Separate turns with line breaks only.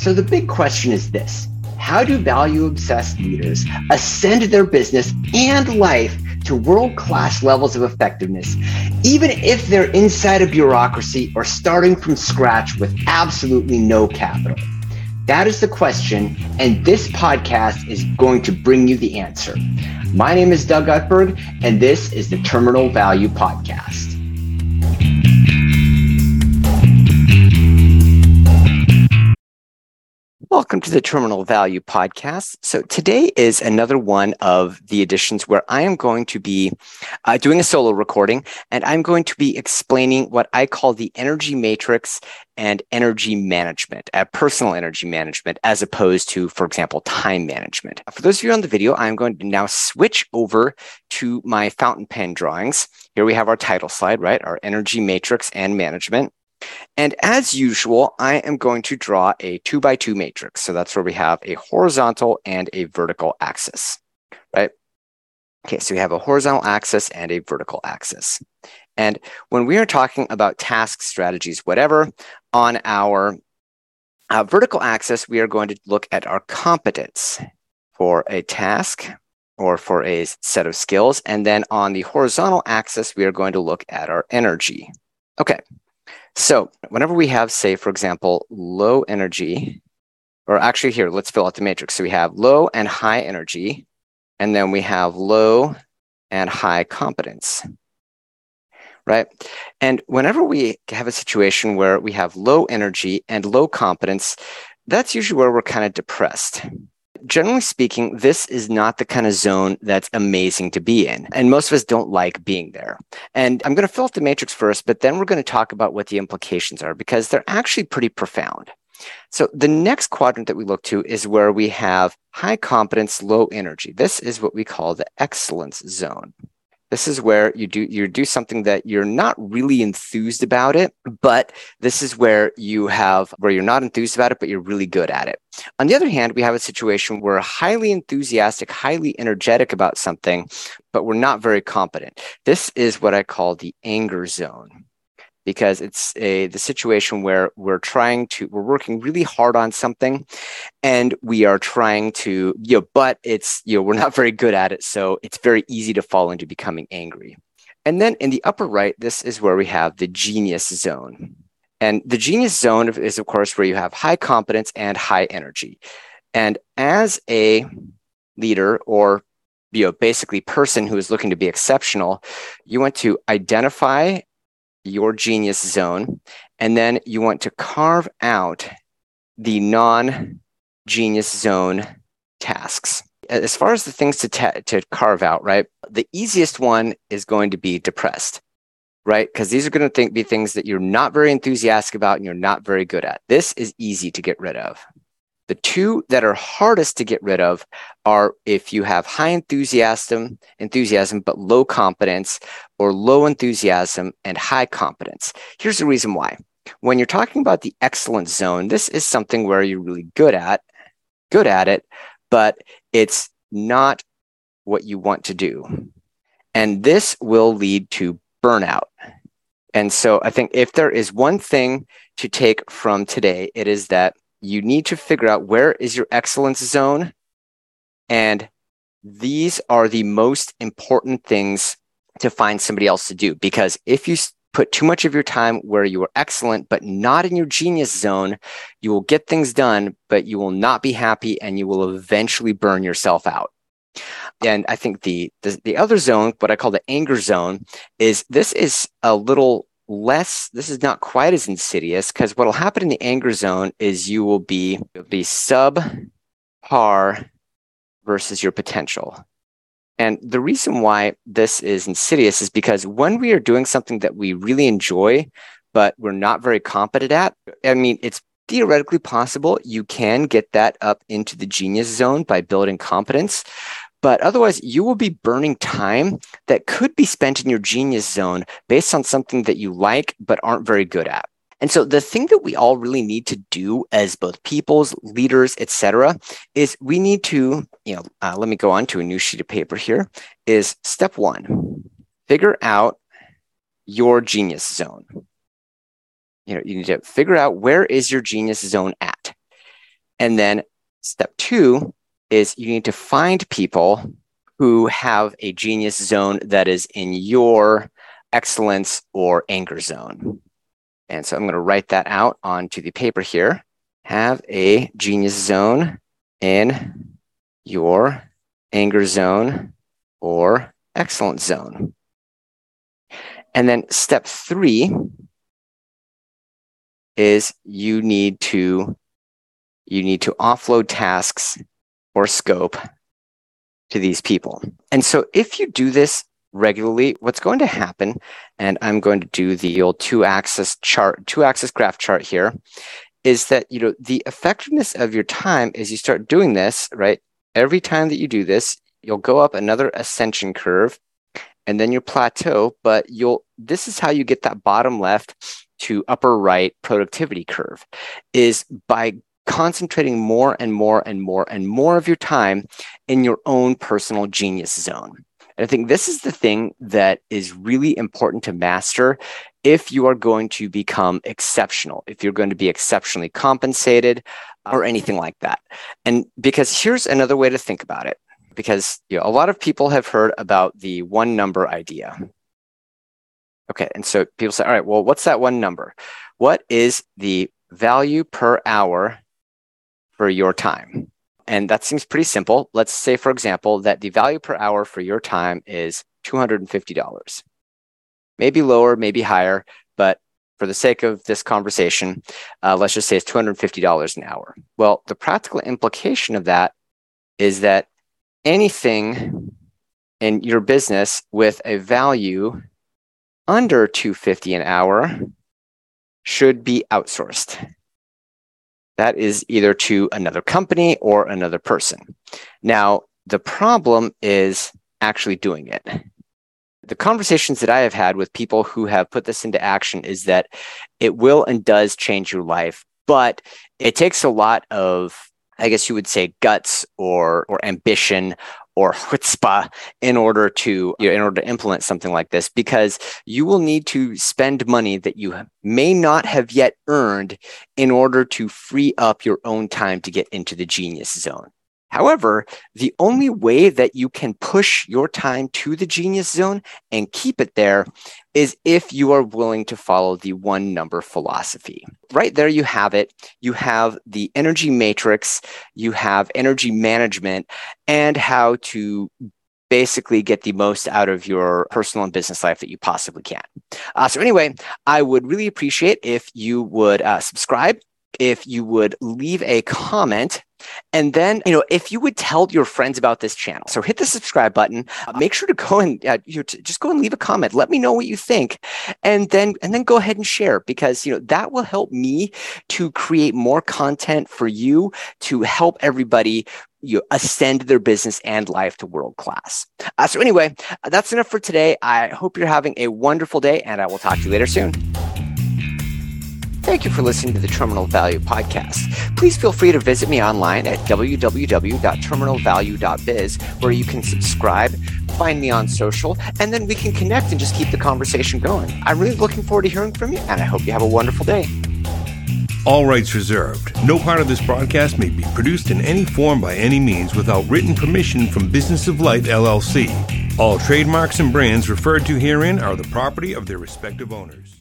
So the big question is this How do value obsessed leaders ascend their business and life to world class levels of effectiveness, even if they're inside a bureaucracy or starting from scratch with absolutely no capital? That is the question, and this podcast is going to bring you the answer. My name is Doug Utberg, and this is the Terminal Value Podcast. Welcome to the Terminal Value Podcast. So, today is another one of the editions where I am going to be uh, doing a solo recording and I'm going to be explaining what I call the energy matrix and energy management, uh, personal energy management, as opposed to, for example, time management. For those of you on the video, I'm going to now switch over to my fountain pen drawings. Here we have our title slide, right? Our energy matrix and management. And as usual, I am going to draw a two by two matrix. So that's where we have a horizontal and a vertical axis, right? Okay, so we have a horizontal axis and a vertical axis. And when we are talking about task strategies, whatever, on our uh, vertical axis, we are going to look at our competence for a task or for a set of skills. And then on the horizontal axis, we are going to look at our energy. Okay, so whenever we have, say, for example, low energy, or actually here, let's fill out the matrix. So we have low and high energy, and then we have low and high competence, right? And whenever we have a situation where we have low energy and low competence, that's usually where we're kind of depressed generally speaking, this is not the kind of zone that's amazing to be in. And most of us don't like being there. And I'm going to fill out the matrix first, but then we're going to talk about what the implications are because they're actually pretty profound. So the next quadrant that we look to is where we have high competence, low energy. This is what we call the excellence zone. This is where you do you do something that you're not really enthused about it, but this is where you have where you're not enthused about it, but you're really good at it. On the other hand, we have a situation where we're highly enthusiastic, highly energetic about something, but we're not very competent. This is what I call the anger zone because it's a the situation where we're trying to we're working really hard on something and we are trying to you know but it's you know we're not very good at it. So it's very easy to fall into becoming angry. And then in the upper right this is where we have the genius zone. And the genius zone is of course where you have high competence and high energy. And as a leader or you know basically person who is looking to be exceptional you want to identify your genius zone, and then you want to carve out the non genius zone tasks. As far as the things to, ta- to carve out, right? The easiest one is going to be depressed, right? Because these are going to think, be things that you're not very enthusiastic about and you're not very good at. This is easy to get rid of. The two that are hardest to get rid of are if you have high enthusiasm, enthusiasm but low competence, or low enthusiasm and high competence. Here's the reason why. When you're talking about the excellence zone, this is something where you're really good at, good at it, but it's not what you want to do. And this will lead to burnout. And so I think if there is one thing to take from today, it is that you need to figure out where is your excellence zone. And these are the most important things to find somebody else to do. Because if you put too much of your time where you are excellent, but not in your genius zone, you will get things done, but you will not be happy and you will eventually burn yourself out. And I think the, the, the other zone, what I call the anger zone, is this is a little less this is not quite as insidious because what will happen in the anger zone is you will be be sub par versus your potential. And the reason why this is insidious is because when we are doing something that we really enjoy but we're not very competent at i mean it's theoretically possible you can get that up into the genius zone by building competence but otherwise, you will be burning time that could be spent in your genius zone based on something that you like but aren't very good at. And so the thing that we all really need to do as both peoples, leaders, etc., is we need to, you know, uh, let me go on to a new sheet of paper here. Is step one, figure out your genius zone. You know, you need to figure out where is your genius zone at. And then step two is you need to find people who have a genius zone that is in your excellence or anger zone. And so I'm going to write that out onto the paper here. Have a genius zone in your anger zone or excellence zone. And then step three is you need to you need to offload tasks or scope to these people. And so if you do this regularly, what's going to happen, and I'm going to do the old two axis chart, two axis graph chart here, is that, you know, the effectiveness of your time as you start doing this, right? Every time that you do this, you'll go up another ascension curve and then you plateau, but you'll, this is how you get that bottom left to upper right productivity curve is by concentrating more and more and more and more of your time in your own personal genius zone. And I think this is the thing that is really important to master if you are going to become exceptional, if you're going to be exceptionally compensated or anything like that. And because here's another way to think about it, because you know, a lot of people have heard about the one number idea. Okay, and so people say, all right, well, what's that one number? What is the value per hour for your time? And that seems pretty simple. Let's say, for example, that the value per hour for your time is $250. Maybe lower, maybe higher, but for the sake of this conversation, uh, let's just say it's $250 an hour. Well, the practical implication of that is that anything in your business with a value under 250 an hour should be outsourced that is either to another company or another person. Now, the problem is actually doing it. The conversations that I have had with people who have put this into action is that it will and does change your life, but it takes a lot of, I guess you would say, guts or, or ambition or chutzpah in order to you know, in order to implement something like this because you will need to spend money that you may not have yet earned in order to free up your own time to get into the genius zone However, the only way that you can push your time to the genius zone and keep it there is if you are willing to follow the one number philosophy. Right there, you have it. You have the energy matrix, you have energy management, and how to basically get the most out of your personal and business life that you possibly can. Uh, so, anyway, I would really appreciate if you would uh, subscribe if you would leave a comment and then, you know, if you would tell your friends about this channel, so hit the subscribe button. Uh, make sure to go and uh, you know, just go and leave a comment. Let me know what you think, and then and then go ahead and share because you know that will help me to create more content for you to help everybody you ascend their business and life to world class. Uh, so anyway, that's enough for today. I hope you're having a wonderful day, and I will talk to you later soon. Thank you for listening to the Terminal Value Podcast. Please feel free to visit me online at www.terminalvalue.biz, where you can subscribe, find me on social, and then we can connect and just keep the conversation going. I'm really looking forward to hearing from you, and I hope you have a wonderful day.
All rights reserved. No part of this broadcast may be produced in any form by any means without written permission from Business of Light LLC. All trademarks and brands referred to herein are the property of their respective owners.